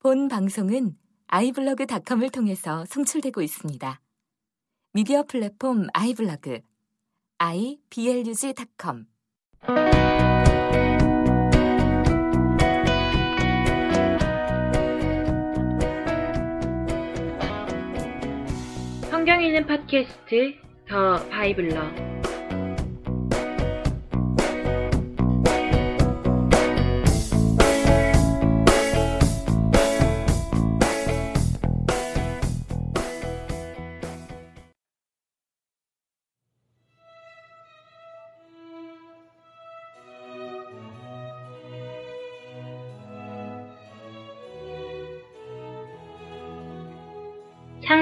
본 방송은 아이블로그닷컴을 통해서 송출되고 있습니다. 미디어 플랫폼 아이블로그 iblog.com 성경 읽는 팟캐스트 더 바이블러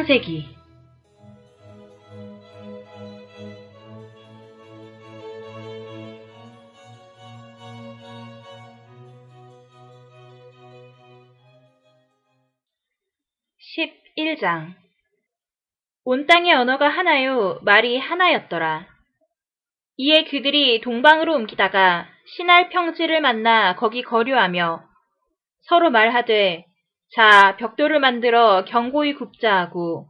창세기 (11장) 온 땅의 언어가 하나요 말이 하나였더라. 이에 그들이 동방으로 옮기다가 신할 평지를 만나 거기 거류하며 서로 말하되 자, 벽돌을 만들어 견고히 굽자 하고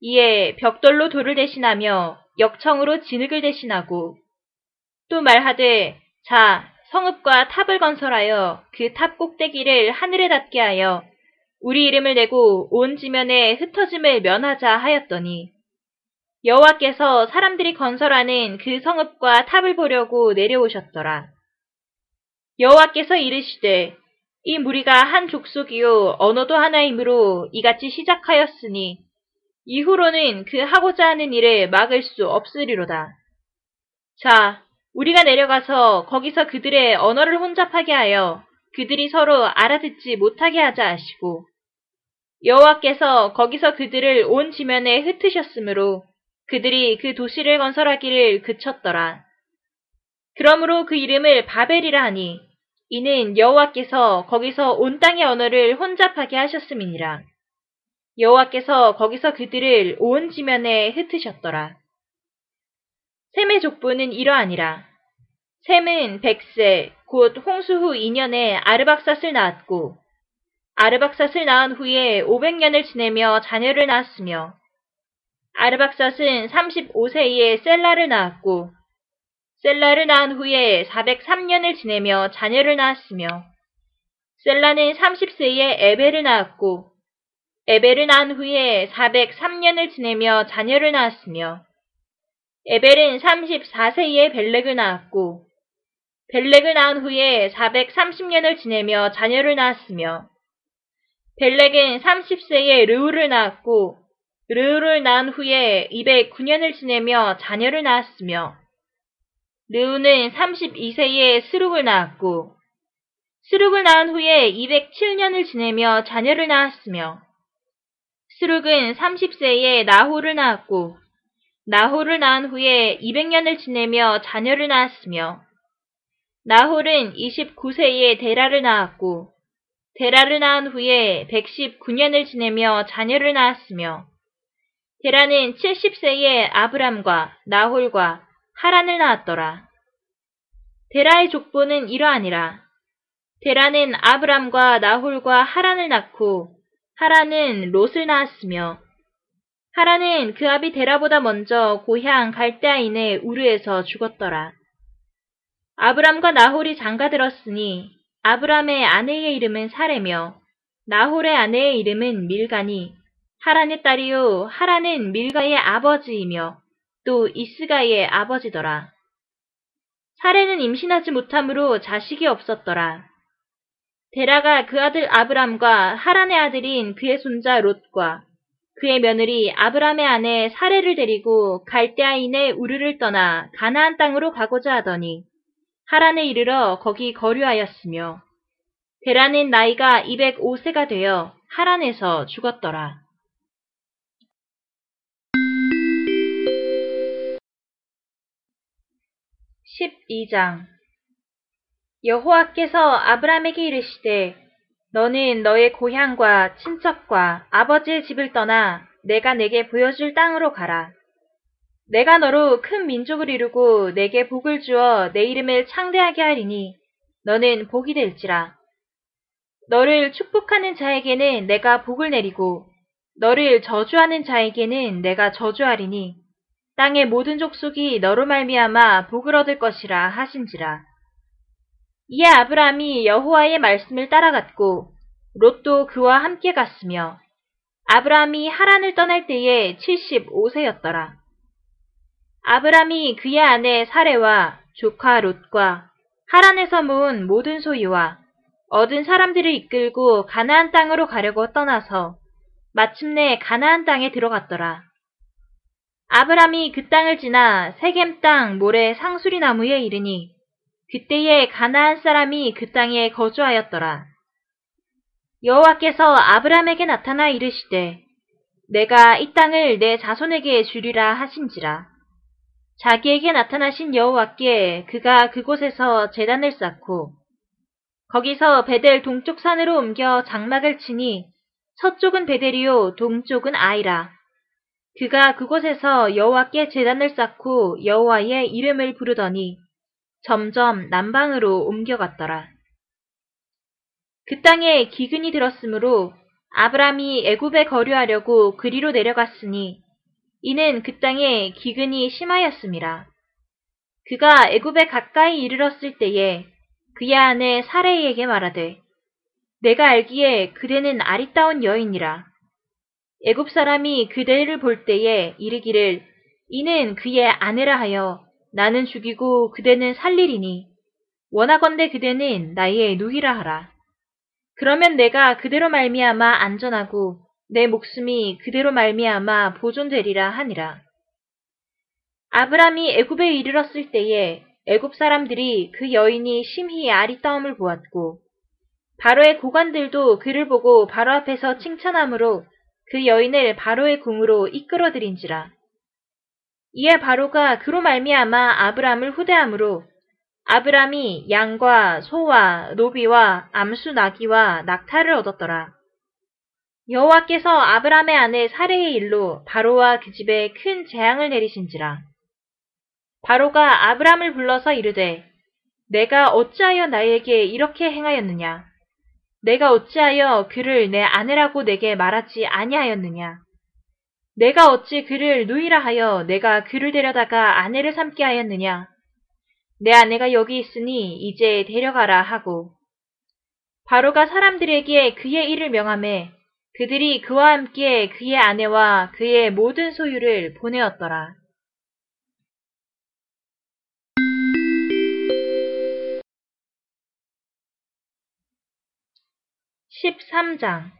이에 벽돌로 돌을 대신하며 역청으로 진흙을 대신하고 또 말하되 자, 성읍과 탑을 건설하여 그 탑 꼭대기를 하늘에 닿게 하여 우리 이름을 내고 온 지면에 흩어짐을 면하자 하였더니 여호와께서 사람들이 건설하는 그 성읍과 탑을 보려고 내려오셨더라. 여호와께서 이르시되 이 무리가 한 족속이요 언어도 하나이므로 이같이 시작하였으니 이후로는 그 하고자 하는 일을 막을 수 없으리로다. 자, 우리가 내려가서 거기서 그들의 언어를 혼잡하게 하여 그들이 서로 알아듣지 못하게 하자 하시고 여호와께서 거기서 그들을 온 지면에 흩으셨으므로 그들이 그 도시를 건설하기를 그쳤더라. 그러므로 그 이름을 바벨이라 하니 이는 여호와께서 거기서 온 땅의 언어를 혼잡하게 하셨음이니라. 여호와께서 거기서 그들을 온 지면에 흩으셨더라. 셈의 족보는 이러하니라. 셈은 백세 곧 홍수 후 2년에 아르박삿을 낳았고 아르박삿을 낳은 후에 500년을 지내며 자녀를 낳았으며 아르박삿은 35세에 셀라를 낳았고 셀라를 낳은 후에 403년을 지내며 자녀를 낳았으며 셀라는 30세에 에벨을 낳았고 에벨을 낳은 후에 403년을 지내며 자녀를 낳았으며 에벨은 34세에 벨렉을 낳았고 벨렉을 낳은 후에 430년을 지내며 자녀를 낳았으며 벨렉은 30세에 르우를 낳았고 르우를 낳은 후에 209년을 지내며 자녀를 낳았으며 르우는 32세에 스룩을 낳았고 스룩을 낳은 후에 207년을 지내며 자녀를 낳았으며 스룩은 30세에 나호를 낳았고 나호를 낳은 후에 200년을 지내며 자녀를 낳았으며 나홀은 29세에 데라를 낳았고 데라를 낳은 후에 119년을 지내며 자녀를 낳았으며 데라는 70세에 아브람과 나홀과 하란을 낳았더라. 데라의 족보는 이러하니라. 데라는 아브람과 나홀과 하란을 낳고 하란은 롯을 낳았으며 하란은 그 아비 데라보다 먼저 고향 갈대아인의 우르에서 죽었더라. 아브람과 나홀이 장가들었으니 아브람의 아내의 이름은 사레며 나홀의 아내의 이름은 밀가니 하란의 딸이요 하란은 밀가의 아버지이며 또 이스가의 아버지더라. 사례는 임신하지 못함으로 자식이 없었더라. 데라가 그 아들 아브람과 하란의 아들인 그의 손자 롯과 그의 며느리 아브람의 아내 사례를 데리고 갈대아인의 우르를 떠나 가나안 땅으로 가고자 하더니 하란에 이르러 거기 거류하였으며 데라는 나이가 205세가 되어 하란에서 죽었더라. 12장 여호와께서 아브람에게 이르시되 너는 너의 고향과 친척과 아버지의 집을 떠나 내가 내게 보여줄 땅으로 가라. 내가 너로 큰 민족을 이루고 내게 복을 주어 내 이름을 창대하게 하리니 너는 복이 될지라. 너를 축복하는 자에게는 내가 복을 내리고 너를 저주하는 자에게는 내가 저주하리니 땅의 모든 족속이 너로 말미암아 복을 얻을 것이라 하신지라. 이에 아브라함이 여호와의 말씀을 따라갔고 롯도 그와 함께 갔으며 아브라함이 하란을 떠날 때에 75세였더라. 아브라함이 그의 아내 사레와 조카 롯과 하란에서 모은 모든 소유와 얻은 사람들을 이끌고 가나안 땅으로 가려고 떠나서 마침내 가나안 땅에 들어갔더라. 아브람이 그 땅을 지나 세겜 땅 모래 상수리 나무에 이르니 그때에 가나안 사람이 그 땅에 거주하였더라. 여호와께서 아브람에게 나타나 이르시되 내가 이 땅을 내 자손에게 주리라 하신지라. 자기에게 나타나신 여호와께 그가 그곳에서 재단을 쌓고 거기서 베델 동쪽 산으로 옮겨 장막을 치니 서쪽은 베델이요 동쪽은 아이라. 그가 그곳에서 여호와께 재단을 쌓고 여호와의 이름을 부르더니 점점 남방으로 옮겨갔더라. 그 땅에 기근이 들었으므로 아브람이 애굽에 거류하려고 그리로 내려갔으니 이는 그 땅에 기근이 심하였습니다. 그가 애굽에 가까이 이르렀을 때에 그의 아내 사레이에게 말하되 내가 알기에 그대는 아리따운 여인이라. 애굽 사람이 그대를 볼 때에 이르기를 이는 그의 아내라 하여 나는 죽이고 그대는 살리리니 원하건대 그대는 나의 누이라 하라. 그러면 내가 그대로 말미암아 안전하고 내 목숨이 그대로 말미암아 보존되리라 하니라. 아브람이 애굽에 이르렀을 때에 애굽 사람들이 그 여인이 심히 아리따움을 보았고 바로의 고관들도 그를 보고 바로 앞에서 칭찬함으로 그 여인을 바로의 궁으로 이끌어들인지라. 이에 바로가 그로 말미암아 아브람을 후대함으로 아브람이 양과 소와 노비와 암수 나귀와 낙타를 얻었더라. 여호와께서 아브람의 아내 사레의 일로 바로와 그 집에 큰 재앙을 내리신지라. 바로가 아브람을 불러서 이르되 내가 어찌하여 나에게 이렇게 행하였느냐? 내가 어찌하여 그를 내 아내라고 내게 말하지 아니하였느냐? 내가 어찌 그를 누이라 하여 내가 그를 데려다가 아내를 삼게 하였느냐? 내 아내가 여기 있으니 이제 데려가라 하고 바로가 사람들에게 그의 일을 명함에 그들이 그와 함께 그의 아내와 그의 모든 소유를 보내었더라. 13장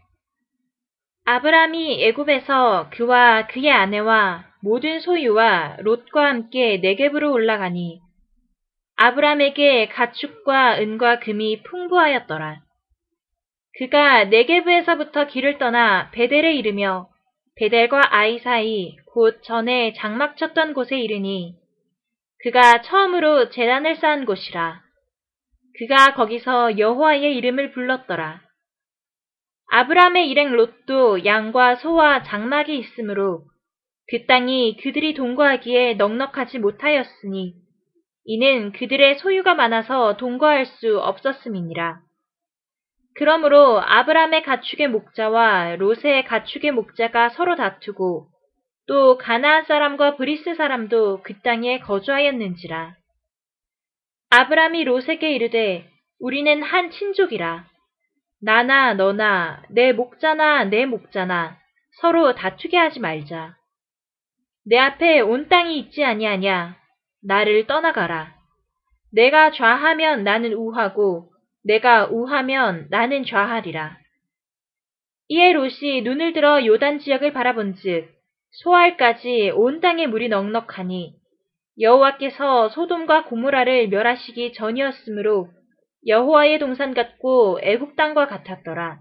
아브람이 애굽에서 그와 그의 아내와 모든 소유와 롯과 함께 네겝으로 올라가니 아브람에게 가축과 은과 금이 풍부하였더라. 그가 네게브에서부터 길을 떠나 베델에 이르며 베델과 아이 사이 곧 전에 장막 쳤던 곳에 이르니 그가 처음으로 재단을 쌓은 곳이라. 그가 거기서 여호와의 이름을 불렀더라. 아브람의 일행 롯도 양과 소와 장막이 있으므로 그 땅이 그들이 동거하기에 넉넉하지 못하였으니 이는 그들의 소유가 많아서 동거할 수 없었음이니라. 그러므로 아브람의 가축의 목자와 롯의 가축의 목자가 서로 다투고 또 가나안 사람과 브리스 사람도 그 땅에 거주하였는지라. 아브람이 롯에게 이르되 우리는 한 친족이라. 나나 너나 내 목자나 내 목자나 서로 다투게 하지 말자. 내 앞에 온 땅이 있지 아니하냐. 나를 떠나가라. 내가 좌하면 나는 우하고 내가 우하면 나는 좌하리라. 이에 롯이 눈을 들어 요단 지역을 바라본즉 소알까지 온 땅에 물이 넉넉하니 여호와께서 소돔과 고무라를 멸하시기 전이었으므로 여호와의 동산 같고 애국 땅과 같았더라.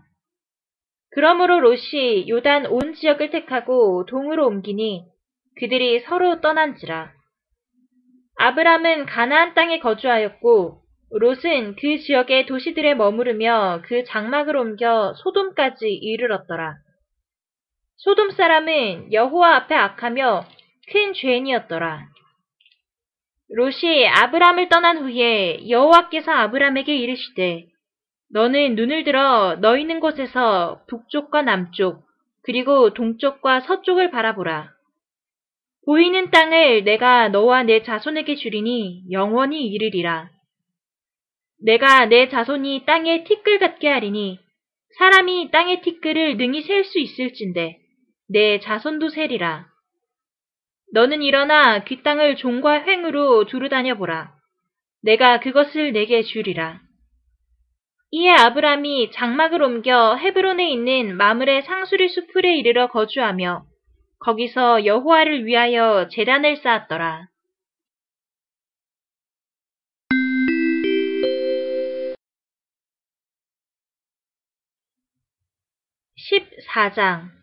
그러므로 롯이 요단 온 지역을 택하고 동으로 옮기니 그들이 서로 떠난지라. 아브람은 가나안 땅에 거주하였고 롯은 그 지역의 도시들에 머무르며 그 장막을 옮겨 소돔까지 이르렀더라. 소돔 사람은 여호와 앞에 악하며 큰 죄인이었더라. 롯이 아브람을 떠난 후에 여호와께서 아브람에게 이르시되 너는 눈을 들어 너 있는 곳에서 북쪽과 남쪽, 그리고 동쪽과 서쪽을 바라보라. 보이는 땅을 내가 너와 내 자손에게 주리니 영원히 이르리라. 내가 내 자손이 땅에 티끌 같게 하리니 사람이 땅의 티끌을 능히 셀 수 있을진데 내 자손도 세리라. 너는 일어나 그 땅을 종과 횡으로 두루 다녀 보라. 내가 그것을 내게 주리라. 이에 아브람이 장막을 옮겨 헤브론에 있는 마물의 상수리 수풀에 이르러 거주하며 거기서 여호와를 위하여 재단을 쌓았더라. 14장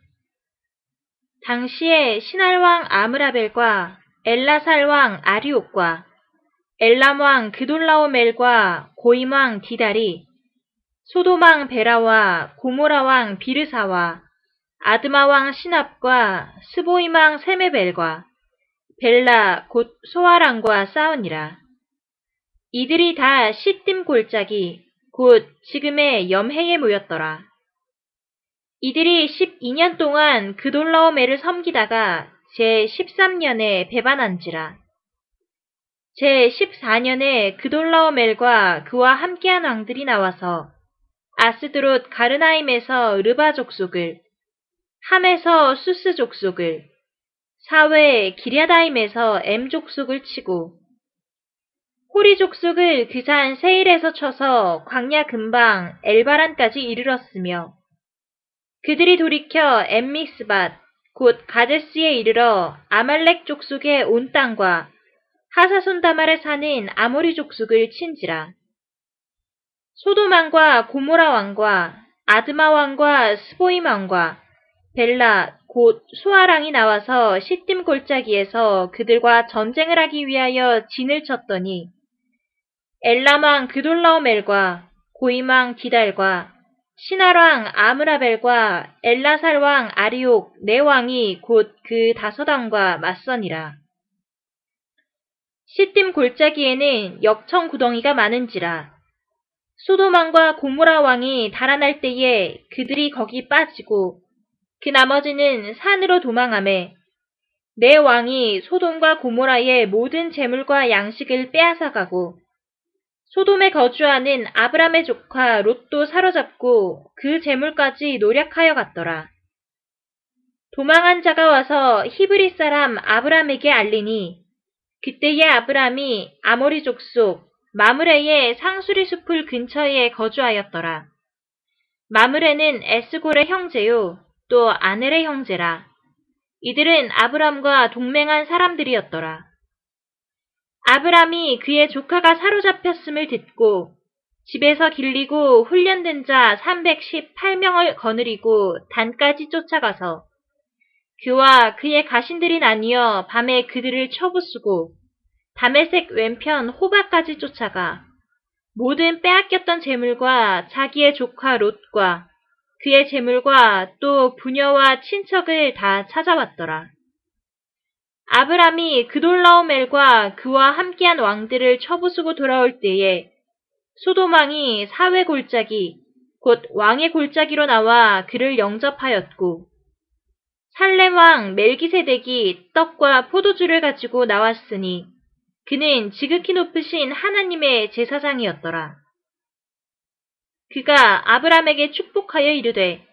당시에 신할왕 아므라벨과 엘라살왕 아리옥과 엘람왕 그돌라오멜과 고임왕 디달이 소도망 베라와 고모라왕 비르사와 아드마왕 시납과 스보이망 세메벨과 벨라 곧 소아랑과 싸우니라. 이들이 다 시딤 골짜기 곧 지금의 염해에 모였더라. 이들이 12년 동안 그돌라오멜을 섬기다가 제13년에 배반한지라. 제14년에 그돌라오멜과 그와 함께한 왕들이 나와서 아스드롯 가르나임에서 르바 족속을, 함에서 수스 족속을, 사회 기랴다임에서 엠 족속을 치고, 호리 족속을 그산 세일에서 쳐서 광야 근방 엘바란까지 이르렀으며, 그들이 돌이켜 엠믹스밭 곧 가데스에 이르러 아말렉 족속의 온 땅과 하사손 다말에 사는 아모리 족속을 친지라. 소도망과 고모라 왕과 아드마 왕과 스보임 왕과 벨라 곧 수아랑이 나와서 시딤 골짜기에서 그들과 전쟁을 하기 위하여 진을 쳤더니 엘라망 그돌라오멜과 고이망 디달과 신하왕 아므라벨과 엘라살왕 아리옥 네 왕이 곧 그 다섯 왕과 맞서니라. 시딤 골짜기에는 역청 구덩이가 많은지라. 소도망과 고모라 왕이 달아날 때에 그들이 거기 빠지고 그 나머지는 산으로 도망함에 내 왕이 소돔과 고모라의 모든 재물과 양식을 빼앗아가고 소돔에 거주하는 아브람의 조카 롯도 사로잡고 그 재물까지 노력하여 갔더라. 도망한 자가 와서 히브리 사람 아브람에게 알리니 그때의 아브람이 아모리 족속 마므레의 상수리 숲을 근처에 거주하였더라. 마므레는 에스골의 형제요 또 아넬의 형제라. 이들은 아브람과 동맹한 사람들이었더라. 아브람이 그의 조카가 사로잡혔음을 듣고 집에서 길리고 훈련된 자 318명을 거느리고 단까지 쫓아가서 그와 그의 가신들이 나뉘어 밤에 그들을 쳐부수고 담에색 왼편 호박까지 쫓아가 모든 빼앗겼던 재물과 자기의 조카 롯과 그의 재물과 또 부녀와 친척을 다 찾아왔더라. 아브람이 그돌라오멜과 그와 함께한 왕들을 쳐부수고 돌아올 때에 소도망이 사회 골짜기 곧 왕의 골짜기로 나와 그를 영접하였고 살렘 왕 멜기세덱이 떡과 포도주를 가지고 나왔으니 그는 지극히 높으신 하나님의 제사장이었더라. 그가 아브람에게 축복하여 이르되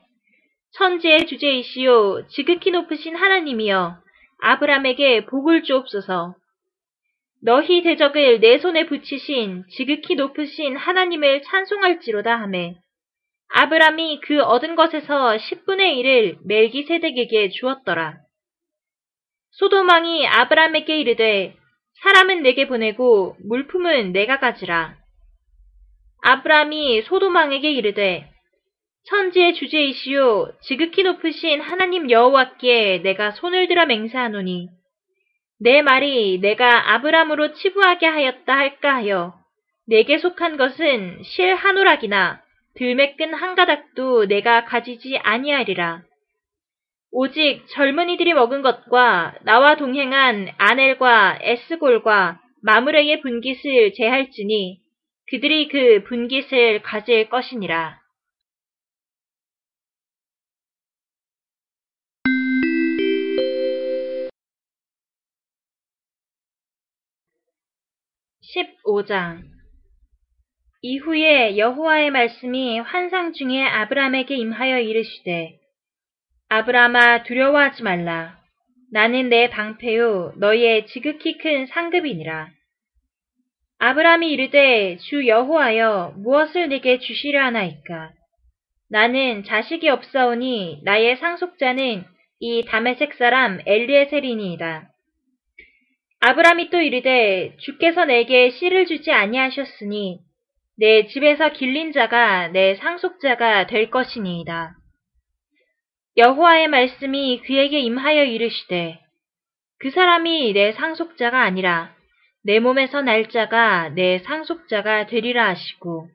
천지의 주제이시오 지극히 높으신 하나님이여 아브람에게 복을 주옵소서. 너희 대적을 내 손에 붙이신 지극히 높으신 하나님을 찬송할지로다 하매 아브람이 그 얻은 것에서 10분의 1을 멜기세덱에게 주었더라. 소도망이 아브람에게 이르되 사람은 내게 보내고 물품은 내가 가지라. 아브람이 소도망에게 이르되 천지의 주제이시오 지극히 높으신 하나님 여호와께 내가 손을 들어 맹세하노니 내 말이 내가 아브람으로 치부하게 하였다 할까 하여 내게 속한 것은 실 한 오락이나 들매 끈 한 가닥도 내가 가지지 아니하리라. 오직 젊은이들이 먹은 것과 나와 동행한 아넬과 에스골과 마므레의 분깃을 제할지니 그들이 그 분깃을 가질 것이니라. (15장) 이후에 여호와의 말씀이 환상 중에 아브람에게 임하여 이르시되 아브라마 두려워하지 말라. 나는 내 방패요 너의 지극히 큰 상급이니라. 아브람이 이르되 주 여호와여 무엇을 내게 주시려 하나이까. 나는 자식이 없사오니 나의 상속자는 이 다메색 사람 엘리에셀이니이다. 아브람이 또 이르되 주께서 내게 씨를 주지 아니하셨으니 내 집에서 길린 자가 내 상속자가 될 것이니이다. 여호와의 말씀이 그에게 임하여 이르시되 그 사람이 내 상속자가 아니라 내 몸에서 날 자가 내 상속자가 되리라 하시고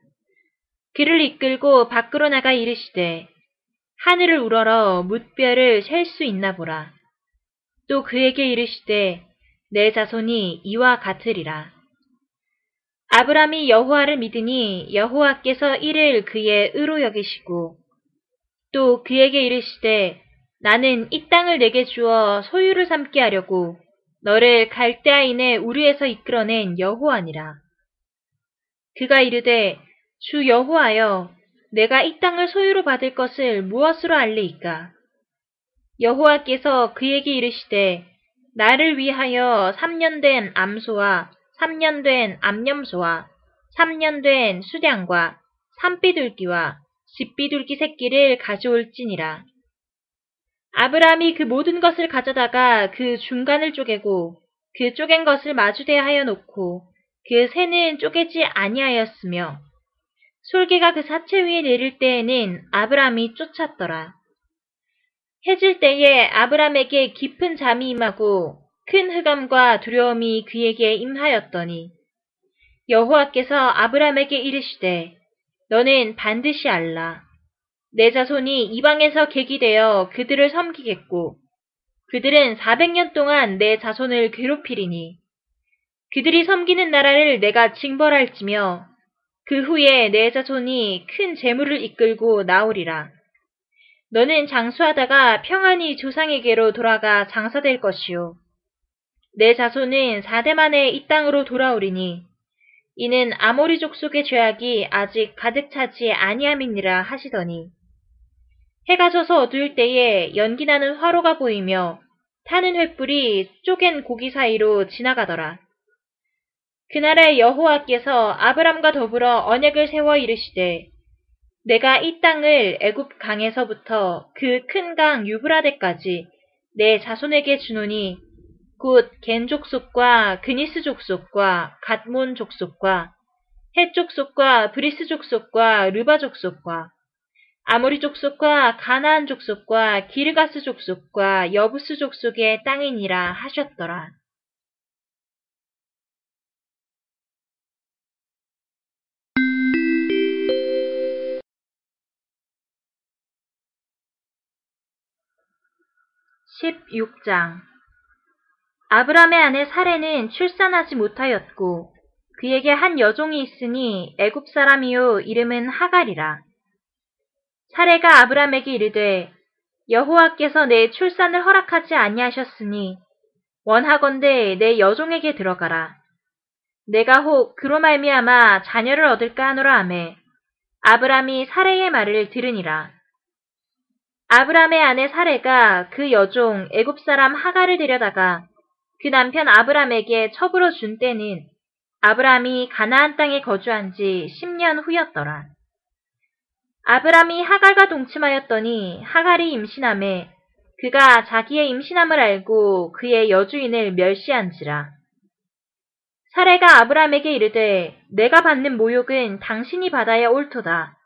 그를 이끌고 밖으로 나가 이르시되 하늘을 우러러 뭇별을 셀 수 있나 보라. 또 그에게 이르시되 내 자손이 이와 같으리라. 아브람이 여호와를 믿으니 여호와께서 이를 그의 의로 여기시고 또 그에게 이르시되 나는 이 땅을 내게 주어 소유를 삼게 하려고 너를 갈대아인의 우리에서 이끌어낸 여호와니라. 그가 이르되 주 여호와여 내가 이 땅을 소유로 받을 것을 무엇으로 알리이까? 여호와께서 그에게 이르시되 나를 위하여 3년 된 암소와 3년 된 암염소와 3년 된 수량과 산비둘기와 집비둘기 새끼를 가져올지니라. 아브라함이 그 모든 것을 가져다가 그 중간을 쪼개고 그 쪼갠 것을 마주대하여 놓고 그 새는 쪼개지 아니하였으며 솔개가 그 사체 위에 내릴 때에는 아브라함이 쫓았더라. 해질 때에 아브라함에게 깊은 잠이 임하고 큰 흑암과 두려움이 그에게 임하였더니 여호와께서 아브라함에게 이르시되 너는 반드시 알라. 내 자손이 이방에서 객이되어 그들을 섬기겠고 그들은 400년 동안 내 자손을 괴롭히리니 그들이 섬기는 나라를 내가 징벌할지며 그 후에 내 자손이 큰 재물을 이끌고 나오리라. 너는 장수하다가 평안히 조상에게로 돌아가 장사될 것이요. 내 자손은 4대 만에 이 땅으로 돌아오리니 이는 아모리 족속의 죄악이 아직 가득 차지 아니함이니라 하시더니 해가 져서 어두울 때에 연기나는 화로가 보이며 타는 횃불이 쪼갠 고기 사이로 지나가더라. 그날에 여호와께서 아브람과 더불어 언약을 세워 이르시되 내가 이 땅을 애굽 강에서부터 그 큰 강 유브라데까지 내 자손에게 주노니 곧 겐 족속과 그니스 족속과 갓몬 족속과 헷 족속과 브리스 족속과 르바 족속과 아모리 족속과 가나안 족속과 기르가스 족속과 여부스 족속의 땅이니라 하셨더라. (16장) 아브람의 아내 사례는 출산하지 못하였고 그에게 한 여종이 있으니 애굽 사람이요 이름은 하갈이라. 사례가 아브람에게 이르되 여호와께서 내 출산을 허락하지 아니하셨으니 원하건대 내 여종에게 들어가라. 내가 혹 그로 말미암아 자녀를 얻을까 하노라 하매 아브람이 사례의 말을 들으니라. 아브람의 아내 사례가 그 여종 애굽 사람 하갈을 데려다가 그 남편 아브람에게 첩으로 준 때는 아브람이 가나안 땅에 거주한 지 10년 후였더라. 아브람이 하갈과 동침하였더니 하갈이 임신함에 그가 자기의 임신함을 알고 그의 여주인을 멸시한지라. 사례가 아브람에게 이르되 내가 받는 모욕은 당신이 받아야 옳도다.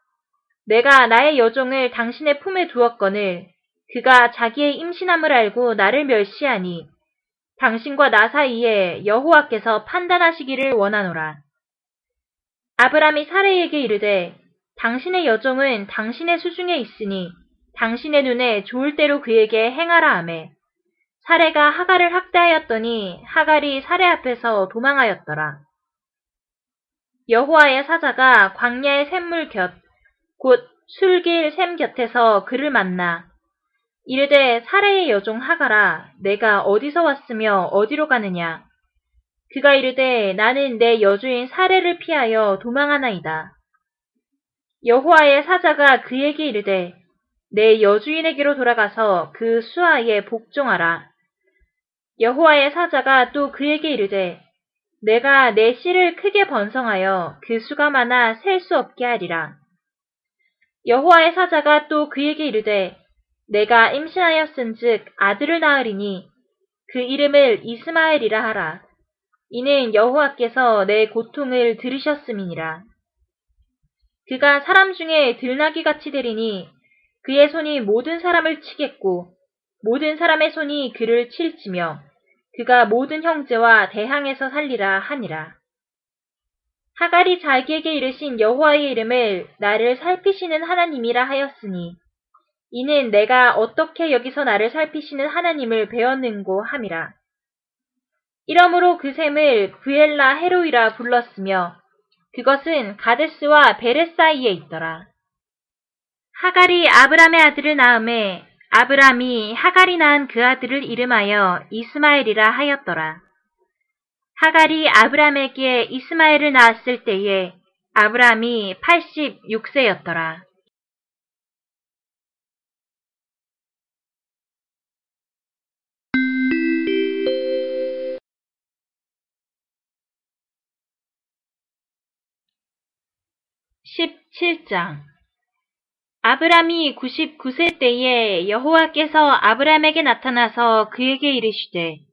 내가 나의 여종을 당신의 품에 두었거늘 그가 자기의 임신함을 알고 나를 멸시하니 당신과 나 사이에 여호와께서 판단하시기를 원하노라. 아브람이 사례에게 이르되 당신의 여종은 당신의 수중에 있으니 당신의 눈에 좋을 대로 그에게 행하라 하매 사례가 하갈을 학대하였더니 하갈이 사례 앞에서 도망하였더라. 여호와의 사자가 광야의 샘물 곁, 곧 술길 샘 곁에서 그를 만나 이르되 사례의 여종 하가라 내가 어디서 왔으며 어디로 가느냐 그가 이르되 나는 내 여주인 사례를 피하여 도망하나이다. 여호와의 사자가 그에게 이르되 내 여주인에게로 돌아가서 그 수하에 복종하라. 여호와의 사자가 또 그에게 이르되 내가 내 씨를 크게 번성하여 그 수가 많아 셀 수 없게 하리라. 여호와의 사자가 또 그에게 이르되 내가 임신하였은즉 아들을 낳으리니 그 이름을 이스마엘이라 하라. 이는 여호와께서 내 고통을 들으셨음이니라. 그가 사람 중에 들나귀 같이 되리니 그의 손이 모든 사람을 치겠고 모든 사람의 손이 그를 칠지며 그가 모든 형제와 대항에서 살리라 하니라. 하갈이 자기에게 이르신 여호와의 이름을 나를 살피시는 하나님이라 하였으니 이는 내가 어떻게 여기서 나를 살피시는 하나님을 배웠는고 함이라. 이러므로 그 샘을 브엘라 헤로이라 불렀으며 그것은 가데스와 베레 사이에 있더라. 하갈이 아브람의 아들을 낳음에 아브람이 하갈이 낳은 그 아들을 이름하여 이스마엘이라 하였더라. 하갈이 아브람에게 이스마엘을 낳았을 때에 아브람이 86세였더라. (17장) 아브람이 99세 때에 여호와께서 아브람에게 나타나서 그에게 이르시되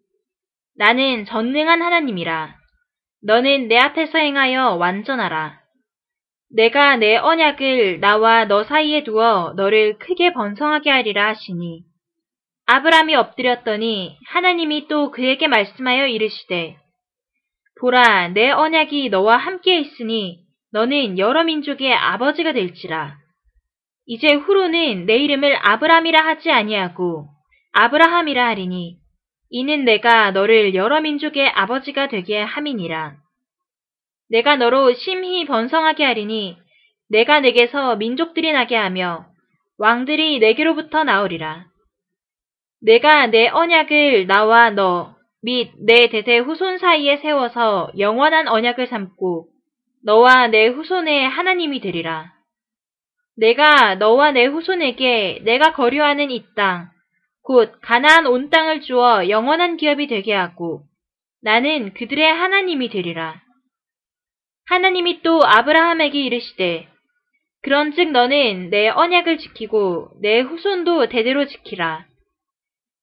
나는 전능한 하나님이라. 너는 내 앞에서 행하여 완전하라. 내가 내 언약을 나와 너 사이에 두어 너를 크게 번성하게 하리라 하시니 아브람이 엎드렸더니 하나님이 또 그에게 말씀하여 이르시되 보라 내 언약이 너와 함께 있으니 너는 여러 민족의 아버지가 될지라. 이제 후로는 내 이름을 아브람이라 하지 아니하고 아브라함이라 하리니 이는 내가 너를 여러 민족의 아버지가 되게 함이니라. 내가 너로 심히 번성하게 하리니 내가 내게서 민족들이 나게 하며 왕들이 내게로부터 나오리라. 내가 내 언약을 나와 너 및 내 대대 후손 사이에 세워서 영원한 언약을 삼고 너와 내 후손의 하나님이 되리라. 내가 너와 내 후손에게 내가 거류하는 이 땅, 곧 가나안 온 땅을 주어 영원한 기업이 되게 하고 나는 그들의 하나님이 되리라. 하나님이 또 아브라함에게 이르시되 그런즉 너는 내 언약을 지키고 내 후손도 대대로 지키라.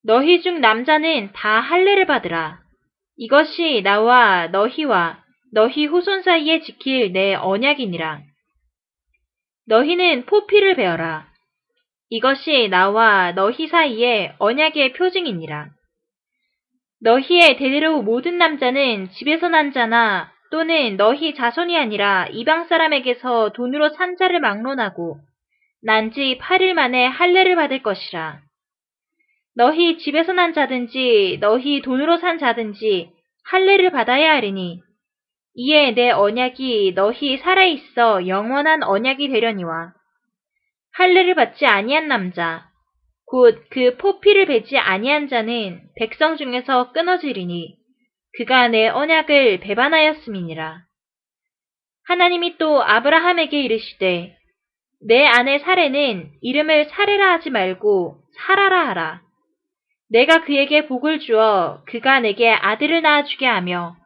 너희 중 남자는 다 할례를 받으라. 이것이 나와 너희와 너희 후손 사이에 지킬 내 언약이니라. 너희는 포피를 베어라. 이것이 나와 너희 사이에 언약의 표징이니라. 너희의 대대로 모든 남자는 집에서 난 자나 또는 너희 자손이 아니라 이방 사람에게서 돈으로 산 자를 막론하고 난 지 8일 만에 할례를 받을 것이라. 너희 집에서 난 자든지 너희 돈으로 산 자든지 할례를 받아야 하리니 이에 내 언약이 너희 살아있어 영원한 언약이 되려니와 할례를 받지 아니한 남자 곧 그 포피를 베지 아니한 자는 백성 중에서 끊어지리니 그가 내 언약을 배반하였음이니라. 하나님이 또 아브라함에게 이르시되 내 아내 사례는 이름을 사례라 하지 말고 사라라 하라. 내가 그에게 복을 주어 그가 내게 아들을 낳아주게 하며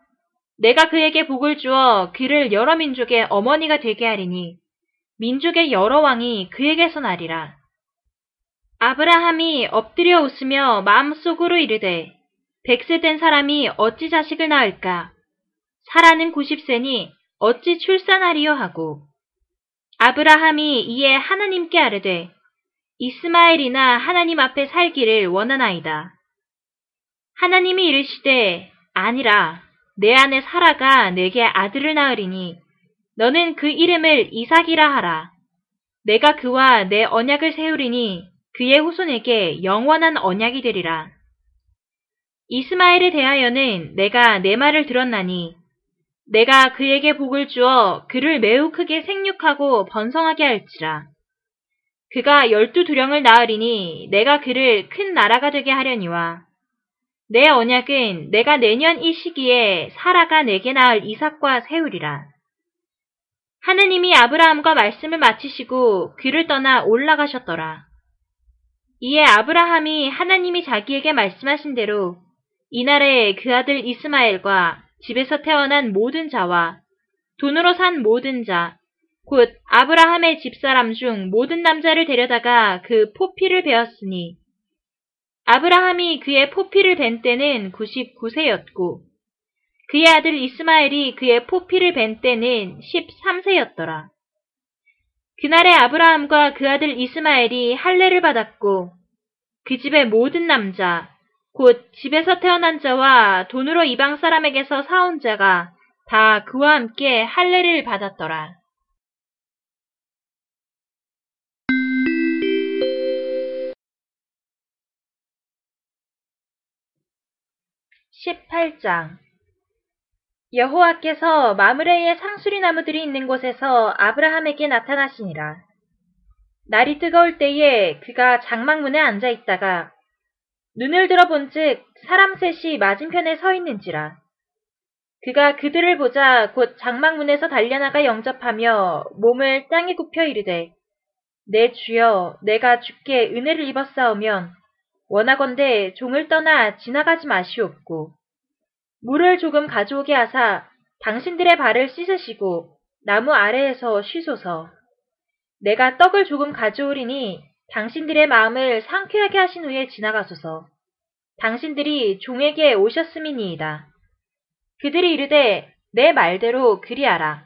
내가 그에게 복을 주어 그를 여러 민족의 어머니가 되게 하리니 민족의 여러 왕이 그에게서 나리라. 아브라함이 엎드려 웃으며 마음속으로 이르되 백세 된 사람이 어찌 자식을 낳을까? 사라는 90세니 어찌 출산하리요 하고 아브라함이 이에 하나님께 아뢰되 이스마엘이나 하나님 앞에 살기를 원하나이다. 하나님이 이르시되 아니라 내 아내 사라가 내게 아들을 낳으리니 너는 그 이름을 이삭이라 하라. 내가 그와 내 언약을 세우리니 그의 후손에게 영원한 언약이 되리라. 이스마엘에 대하여는 내가 내 말을 들었나니 내가 그에게 복을 주어 그를 매우 크게 생육하고 번성하게 할지라. 그가 열두 두령을 낳으리니 내가 그를 큰 나라가 되게 하려니와 내 언약은 내가 내년 이 시기에 사라가 내게 낳을 이삭과 세우리라. 하느님이 아브라함과 말씀을 마치시고 그를 떠나 올라가셨더라. 이에 아브라함이 하나님이 자기에게 말씀하신 대로 이 날에 그 아들 이스마엘과 집에서 태어난 모든 자와 돈으로 산 모든 자, 곧 아브라함의 집사람 중 모든 남자를 데려다가 그 포피를 베었으니 아브라함이 그의 포피를 벤 때는 99세였고 그의 아들 이스마엘이 그의 포피를 벤 때는 13세였더라. 그날에 아브라함과 그 아들 이스마엘이 할례를 받았고 그 집의 모든 남자, 곧 집에서 태어난 자와 돈으로 이방 사람에게서 사온 자가 다 그와 함께 할례를 받았더라. 18장 여호와께서 마므레의 상수리 나무들이 있는 곳에서 아브라함에게 나타나시니라. 날이 뜨거울 때에 그가 장막문에 앉아 있다가 눈을 들어본즉 사람 셋이 맞은편에 서 있는지라. 그가 그들을 보자 곧 장막문에서 달려나가 영접하며 몸을 땅에 굽혀 이르되 내 주여 내가 주께 은혜를 입었사오면 원하건대 종을 떠나 지나가지 마시옵고 물을 조금 가져오게 하사 당신들의 발을 씻으시고 나무 아래에서 쉬소서. 내가 떡을 조금 가져오리니 당신들의 마음을 상쾌하게 하신 후에 지나가소서. 당신들이 종에게 오셨음이니이다. 그들이 이르되 내 말대로 그리하라.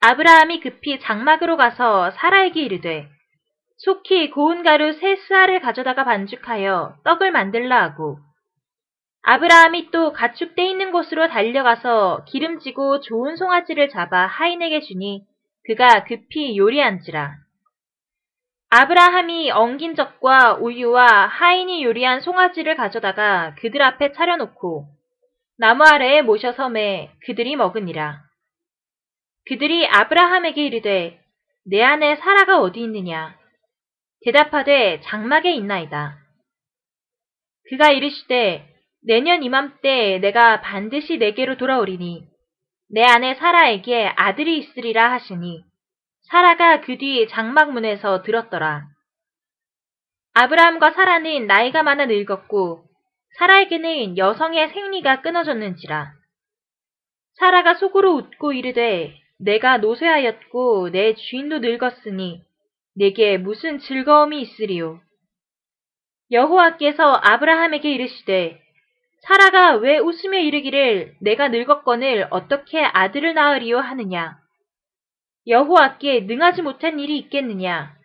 아브라함이 급히 장막으로 가서 사라에게 이르되 속히 고운 가루 세 스알을 가져다가 반죽하여 떡을 만들라 하고 아브라함이 또 가축 떼 있는 곳으로 달려가서 기름지고 좋은 송아지를 잡아 하인에게 주니 그가 급히 요리한지라. 아브라함이 엉긴 젖과 우유와 하인이 요리한 송아지를 가져다가 그들 앞에 차려놓고 나무 아래에 모셔서 매 그들이 먹으니라. 그들이 아브라함에게 이르되 내 안에 사라가 어디 있느냐? 대답하되 장막에 있나이다. 그가 이르시되 내년 이맘때 내가 반드시 내게로 돌아오리니 내 아내 사라에게 아들이 있으리라 하시니 사라가 그 뒤 장막문에서 들었더라. 아브라함과 사라는 나이가 많아 늙었고 사라에게는 여성의 생리가 끊어졌는지라. 사라가 속으로 웃고 이르되 내가 노쇠하였고 내 주인도 늙었으니 내게 무슨 즐거움이 있으리요. 여호와께서 아브라함에게 이르시되 사라가 왜 웃으며 이르기를 내가 늙었거늘 어떻게 아들을 낳으리요 하느냐. 여호와께 능하지 못한 일이 있겠느냐.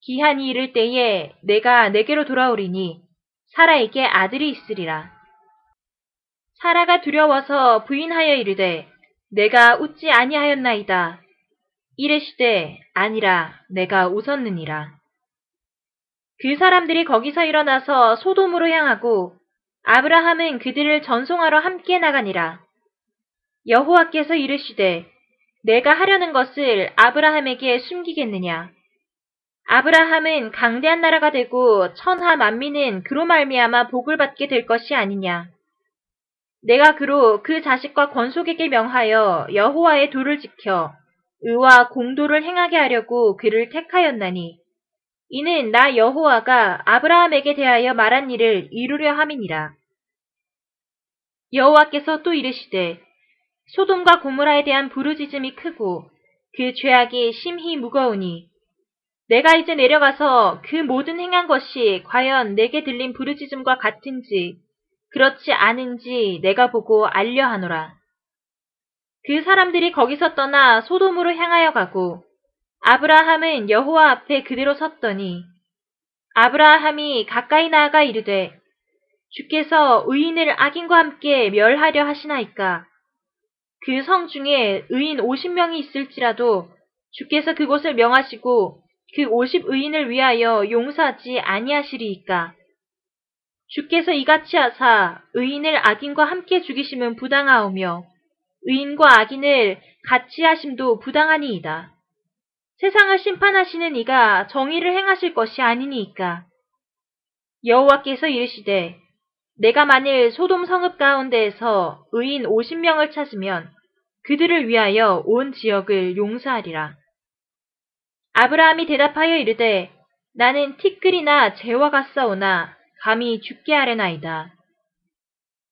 기한이 이를 때에 내가 내게로 돌아오리니 사라에게 아들이 있으리라. 사라가 두려워서 부인하여 이르되 내가 웃지 아니하였나이다. 이르시되 아니라 내가 웃었느니라. 그 사람들이 거기서 일어나서 소돔으로 향하고 아브라함은 그들을 전송하러 함께 나가니라. 여호와께서 이르시되 내가 하려는 것을 아브라함에게 숨기겠느냐. 아브라함은 강대한 나라가 되고 천하 만민은 그로 말미암아 복을 받게 될 것이 아니냐. 내가 그로 그 자식과 권속에게 명하여 여호와의 도를 지켜 의와 공도를 행하게 하려고 그를 택하였나니 이는 나 여호와가 아브라함에게 대하여 말한 일을 이루려 함이니라. 여호와께서 또 이르시되 소돔과 고무라에 대한 부르짖음이 크고 그 죄악이 심히 무거우니 내가 이제 내려가서 그 모든 행한 것이 과연 내게 들린 부르짖음과 같은지 그렇지 않은지 내가 보고 알려하노라. 그 사람들이 거기서 떠나 소돔으로 향하여 가고 아브라함은 여호와 앞에 그대로 섰더니 아브라함이 가까이 나아가 이르되 주께서 의인을 악인과 함께 멸하려 하시나이까 그 성 중에 의인 50명이 있을지라도 주께서 그곳을 명하시고 그 50의인을 위하여 용서하지 아니하시리이까 주께서 이같이 하사 의인을 악인과 함께 죽이시면 부당하오며 의인과 악인을 같이 하심도 부당하니이다. 세상을 심판하시는 이가 정의를 행하실 것이 아니니이까. 여호와께서 이르시되 내가 만일 소돔 성읍 가운데에서 의인 50명을 찾으면 그들을 위하여 온 지역을 용서하리라. 아브라함이 대답하여 이르되 나는 티끌이나 재와 같사오나 감히 죽게 하려나이다.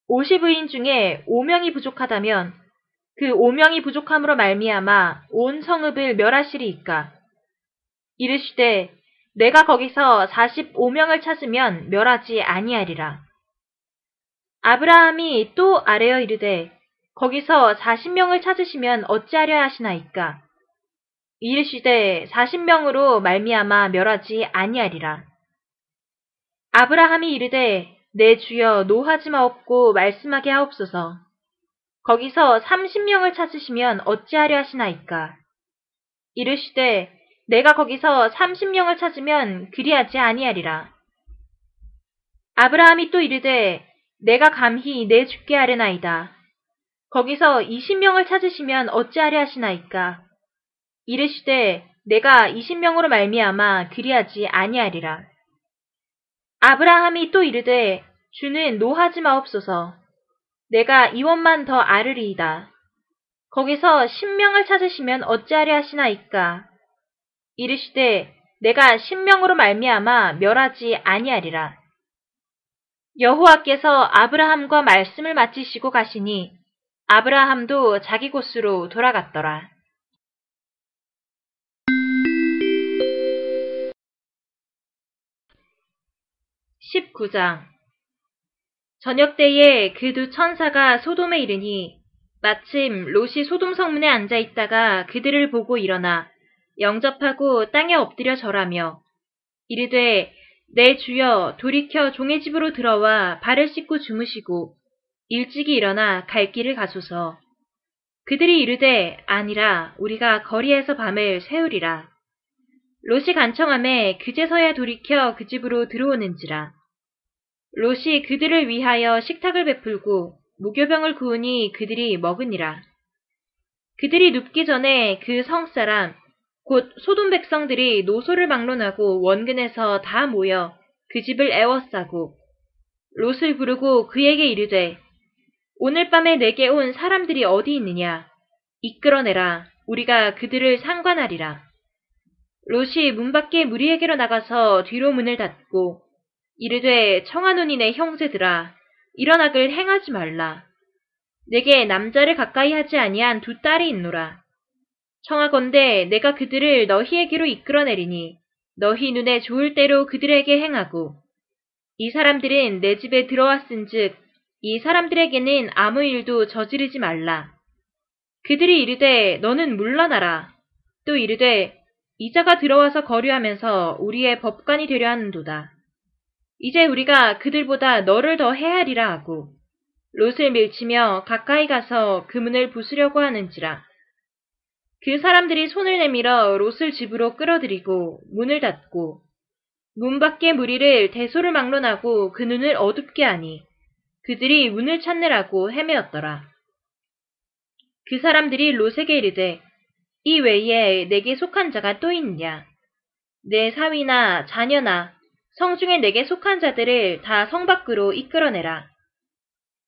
50의인 중에 5명이 부족하다면 그 5명이 부족함으로 말미암아 온 성읍을 멸하시리이까. 이르시되 내가 거기서 45명을 찾으면 멸하지 아니하리라. 아브라함이 또 아뢰어 이르되 거기서 40명을 찾으시면 어찌하려 하시나이까. 이르시되 40명으로 말미암아 멸하지 아니하리라. 아브라함이 이르되 내 주여 노하지 마옵고 말씀하게 하옵소서. 거기서 30명을 찾으시면 어찌하려 하시나이까. 이르시되 내가 거기서 30명을 찾으면 그리하지 아니하리라. 아브라함이 또 이르되 내가 감히 내 죽게 하려나이다. 거기서 20명을 찾으시면 어찌하려 하시나이까. 이르시되 내가 20명으로 말미암아 그리하지 아니하리라. 아브라함이 또 이르되 주는 노하지 마옵소서. 내가 이원만 더 아르리이다. 거기서 10명을 찾으시면 어찌하려 하시나이까. 이르시되 내가 10명으로 말미암아 멸하지 아니하리라. 여호와께서 아브라함과 말씀을 마치시고 가시니 아브라함도 자기 곳으로 돌아갔더라. 19장 저녁 때에 그 두 천사가 소돔에 이르니 마침 롯이 소돔 성문에 앉아 있다가 그들을 보고 일어나 영접하고 땅에 엎드려 절하며 이르되 내 주여 돌이켜 종의 집으로 들어와 발을 씻고 주무시고 일찍이 일어나 갈 길을 가소서. 그들이 이르되 아니라 우리가 거리에서 밤을 새우리라. 롯이 간청함에 그제서야 돌이켜 그 집으로 들어오는지라. 롯이 그들을 위하여 식탁을 베풀고 무교병을 구우니 그들이 먹으니라. 그들이 눕기 전에 그 성 사람 곧 소돔 백성들이 노소를 막론하고 원근에서 다 모여 그 집을 애워싸고 롯을 부르고 그에게 이르되 오늘 밤에 내게 온 사람들이 어디 있느냐 이끌어내라 우리가 그들을 상관하리라. 롯이 문 밖에 무리에게로 나가서 뒤로 문을 닫고 이르되 청하노니네 형제들아 일어나길 행하지 말라. 내게 남자를 가까이 하지 아니한 두 딸이 있노라. 청하건대 내가 그들을 너희에게로 이끌어내리니 너희 눈에 좋을 대로 그들에게 행하고 이 사람들은 내 집에 들어왔은즉 이 사람들에게는 아무 일도 저지르지 말라. 그들이 이르되 너는 물러나라. 또 이르되 이자가 들어와서 거류하면서 우리의 법관이 되려 하는도다. 이제 우리가 그들보다 너를 더 헤아리라 하고 롯을 밀치며 가까이 가서 그 문을 부수려고 하는지라. 그 사람들이 손을 내밀어 롯을 집으로 끌어들이고 문을 닫고 문 밖의 무리를 대소를 막론하고 그 눈을 어둡게 하니 그들이 문을 찾느라고 헤매었더라. 그 사람들이 롯에게 이르되 이 외에 내게 속한 자가 또 있느냐? 내 사위나 자녀나 성중에 내게 속한 자들을 다 성 밖으로 이끌어내라.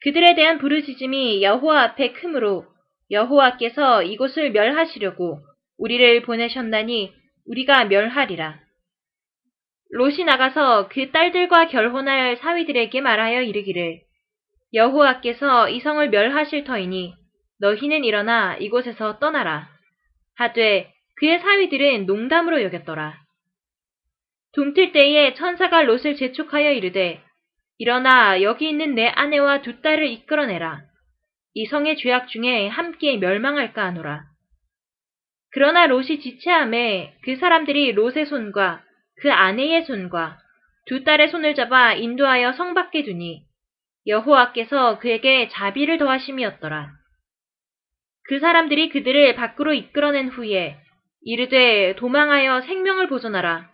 그들에 대한 부르짖음이 여호와 앞에 크므로 여호와께서 이곳을 멸하시려고 우리를 보내셨나니 우리가 멸하리라. 롯이 나가서 그 딸들과 결혼할 사위들에게 말하여 이르기를 여호와께서 이 성을 멸하실 터이니 너희는 일어나 이곳에서 떠나라. 하되 그의 사위들은 농담으로 여겼더라. 둠틀 때에 천사가 롯을 재촉하여 이르되 일어나 여기 있는 내 아내와 두 딸을 이끌어내라. 이 성의 죄악 중에 함께 멸망할까 하노라. 그러나 롯이 지체함에 그 사람들이 롯의 손과 그 아내의 손과 두 딸의 손을 잡아 인도하여 성 밖에 두니 여호와께서 그에게 자비를 더하심이었더라. 그 사람들이 그들을 밖으로 이끌어낸 후에 이르되 도망하여 생명을 보존하라.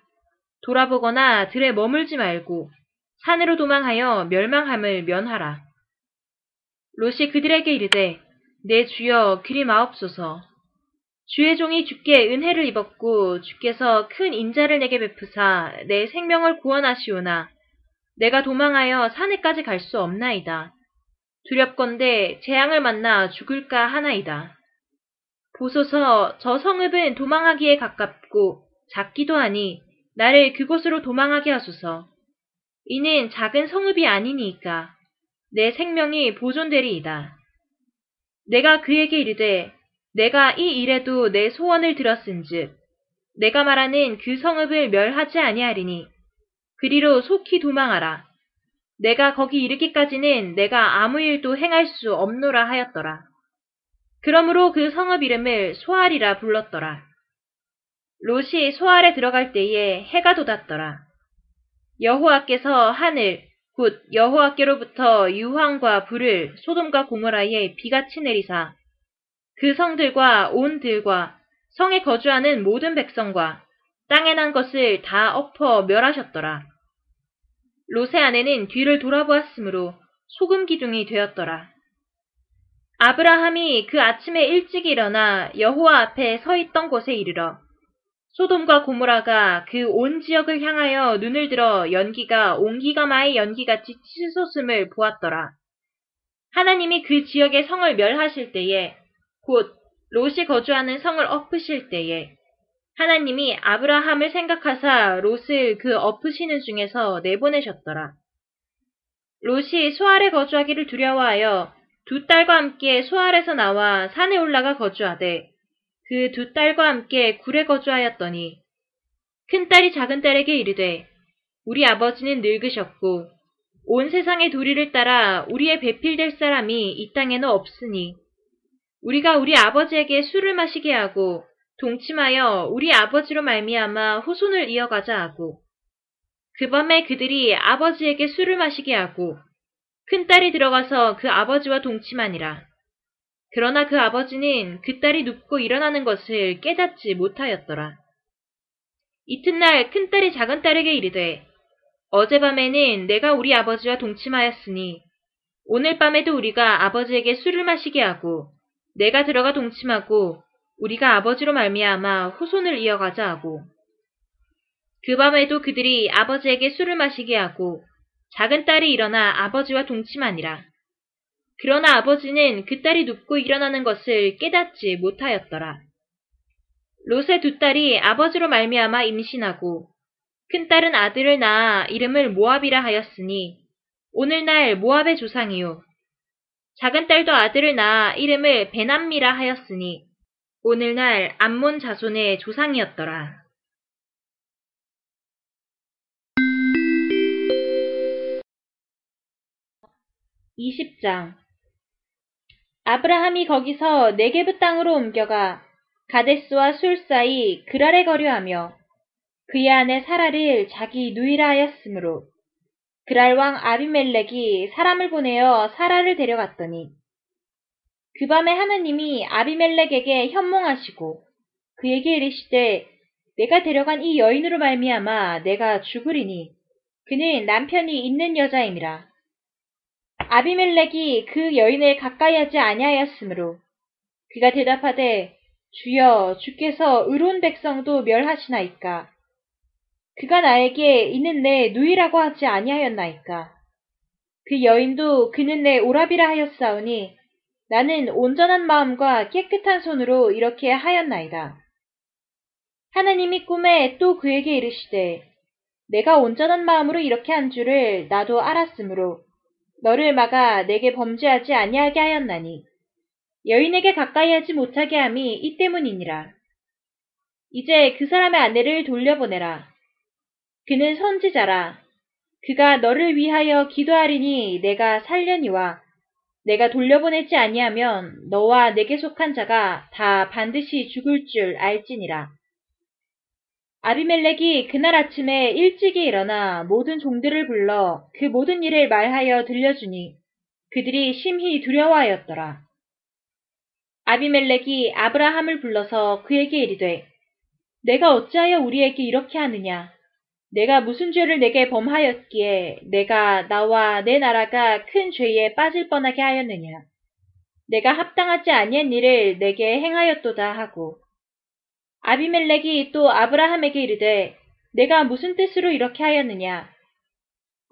돌아보거나 들에 머물지 말고 산으로 도망하여 멸망함을 면하라. 롯이 그들에게 이르되 내 주여 그리 마옵소서. 주의 종이 주께 은혜를 입었고 주께서 큰 인자를 내게 베푸사 내 생명을 구원하시오나 내가 도망하여 산에까지 갈 수 없나이다. 두렵건대 재앙을 만나 죽을까 하나이다. 보소서 저 성읍은 도망하기에 가깝고 작기도 하니 나를 그곳으로 도망하게 하소서. 이는 작은 성읍이 아니니까 내 생명이 보존되리이다. 내가 그에게 이르되 내가 이 일에도 내 소원을 들었은즉 내가 말하는 그 성읍을 멸하지 아니하리니 그리로 속히 도망하라. 내가 거기 이르기까지는 내가 아무 일도 행할 수 없노라 하였더라. 그러므로 그 성읍 이름을 소알이라 불렀더라. 롯이 소알에 들어갈 때에 해가 돋았더라. 여호와께서 하늘 곧 여호와께로부터 유황과 불을 소돔과 고모라에 비같이 내리사 그 성들과 온 들과 성에 거주하는 모든 백성과 땅에 난 것을 다 엎어 멸하셨더라. 롯의 아내는 뒤를 돌아보았으므로 소금 기둥이 되었더라. 아브라함이 그 아침에 일찍 일어나 여호와 앞에 서 있던 곳에 이르러 소돔과 고모라가 그 온 지역을 향하여 눈을 들어 연기가 옹기가 마의 연기같이 치솟음을 보았더라. 하나님이 그 지역의 성을 멸하실 때에 곧 롯이 거주하는 성을 엎으실 때에 하나님이 아브라함을 생각하사 롯을 그 엎으시는 중에서 내보내셨더라. 롯이 소알에 거주하기를 두려워하여 두 딸과 함께 소알에서 나와 산에 올라가 거주하되 그두 딸과 함께 굴에 거주하였더니 큰 딸이 작은 딸에게 이르되 우리 아버지는 늙으셨고 온 세상의 도리를 따라 우리의 배필될 사람이 이 땅에는 없으니 우리가 우리 아버지에게 술을 마시게 하고 동침하여 우리 아버지로 말미암아 후손을 이어가자 하고 그 밤에 그들이 아버지에게 술을 마시게 하고 큰 딸이 들어가서 그 아버지와 동침하니라. 그러나 그 아버지는 그 딸이 눕고 일어나는 것을 깨닫지 못하였더라. 이튿날 큰 딸이 작은 딸에게 이르되 어젯밤에는 내가 우리 아버지와 동침하였으니 오늘 밤에도 우리가 아버지에게 술을 마시게 하고 내가 들어가 동침하고 우리가 아버지로 말미암아 후손을 이어가자 하고 그 밤에도 그들이 아버지에게 술을 마시게 하고 작은 딸이 일어나 아버지와 동침하니라. 그러나 아버지는 그 딸이 눕고 일어나는 것을 깨닫지 못하였더라. 롯의 두 딸이 아버지로 말미암아 임신하고 큰 딸은 아들을 낳아 이름을 모압이라 하였으니 오늘날 모압의 조상이요 작은 딸도 아들을 낳아 이름을 베남미라 하였으니 오늘날 암몬 자손의 조상이었더라. 2 0장 아브라함이 거기서 네게브 땅으로 옮겨가 가데스와 술 사이 그랄에 거류하며 그의 아내 사라를 자기 누이라 하였으므로 그랄 왕 아비멜렉이 사람을 보내어 사라를 데려갔더니 그 밤에 하느님이 아비멜렉에게 현몽하시고 그에게 이르시되 내가 데려간 이 여인으로 말미암아 내가 죽으리니 그는 남편이 있는 여자임이라. 아비멜렉이 그 여인을 가까이 하지 아니하였으므로 그가 대답하되 주여 주께서 의로운 백성도 멸하시나이까 그가 나에게 이는 내 누이라고 하지 아니하였나이까. 그 여인도 그는 내 오랍이라 하였사오니 나는 온전한 마음과 깨끗한 손으로 이렇게 하였나이다. 하나님이 꿈에 또 그에게 이르시되 내가 온전한 마음으로 이렇게 한 줄을 나도 알았으므로 너를 막아 내게 범죄하지 아니하게 하였나니 여인에게 가까이 하지 못하게 함이 이 때문이니라. 이제 그 사람의 아내를 돌려보내라. 그는 선지자라. 그가 너를 위하여 기도하리니 내가 살려니와 내가 돌려보내지 아니하면 너와 내게 속한 자가 다 반드시 죽을 줄 알지니라. 아비멜렉이 그날 아침에 일찍이 일어나 모든 종들을 불러 그 모든 일을 말하여 들려주니 그들이 심히 두려워하였더라. 아비멜렉이 아브라함을 불러서 그에게 이르되 내가 어찌하여 우리에게 이렇게 하느냐 내가 무슨 죄를 내게 범하였기에 내가 나와 내 나라가 큰 죄에 빠질 뻔하게 하였느냐. 내가 합당하지 아니한 일을 내게 행하였도다 하고 아비멜렉이 또 아브라함에게 이르되 내가 무슨 뜻으로 이렇게 하였느냐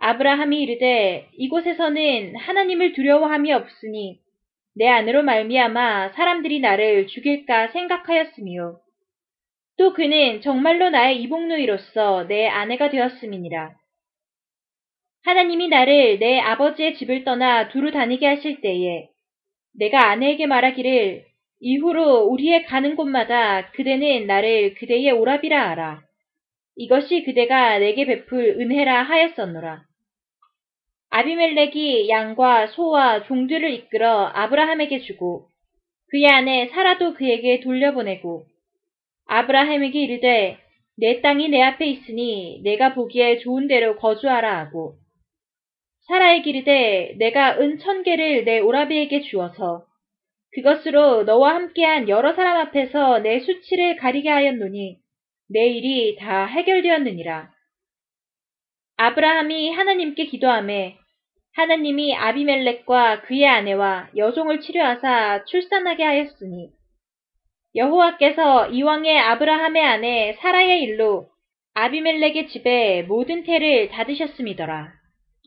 아브라함이 이르되 이곳에서는 하나님을 두려워함이 없으니 내 안으로 말미암아 사람들이 나를 죽일까 생각하였으며 또 그는 정말로 나의 이복누이로서 내 아내가 되었음이니라. 하나님이 나를 내 아버지의 집을 떠나 두루 다니게 하실 때에 내가 아내에게 말하기를 이후로 우리의 가는 곳마다 그대는 나를 그대의 오랍이라 하라. 이것이 그대가 내게 베풀 은혜라 하였었노라. 아비멜렉이 양과 소와 종들을 이끌어 아브라함에게 주고 그의 아내 사라도 그에게 돌려보내고 아브라함에게 이르되 내 땅이 내 앞에 있으니 내가 보기에 좋은 데로 거주하라 하고 사라에게 이르되 내가 은 천 개를 내 오라비에게 주어서 그것으로 너와 함께한 여러 사람 앞에서 내 수치를 가리게 하였노니 내 일이 다 해결되었느니라. 아브라함이 하나님께 기도함에 하나님이 아비멜렉과 그의 아내와 여종을 치료하사 출산하게 하였으니 여호와께서 이왕의 아브라함의 아내 사라의 일로 아비멜렉의 집에 모든 태를 닫으셨음이더라.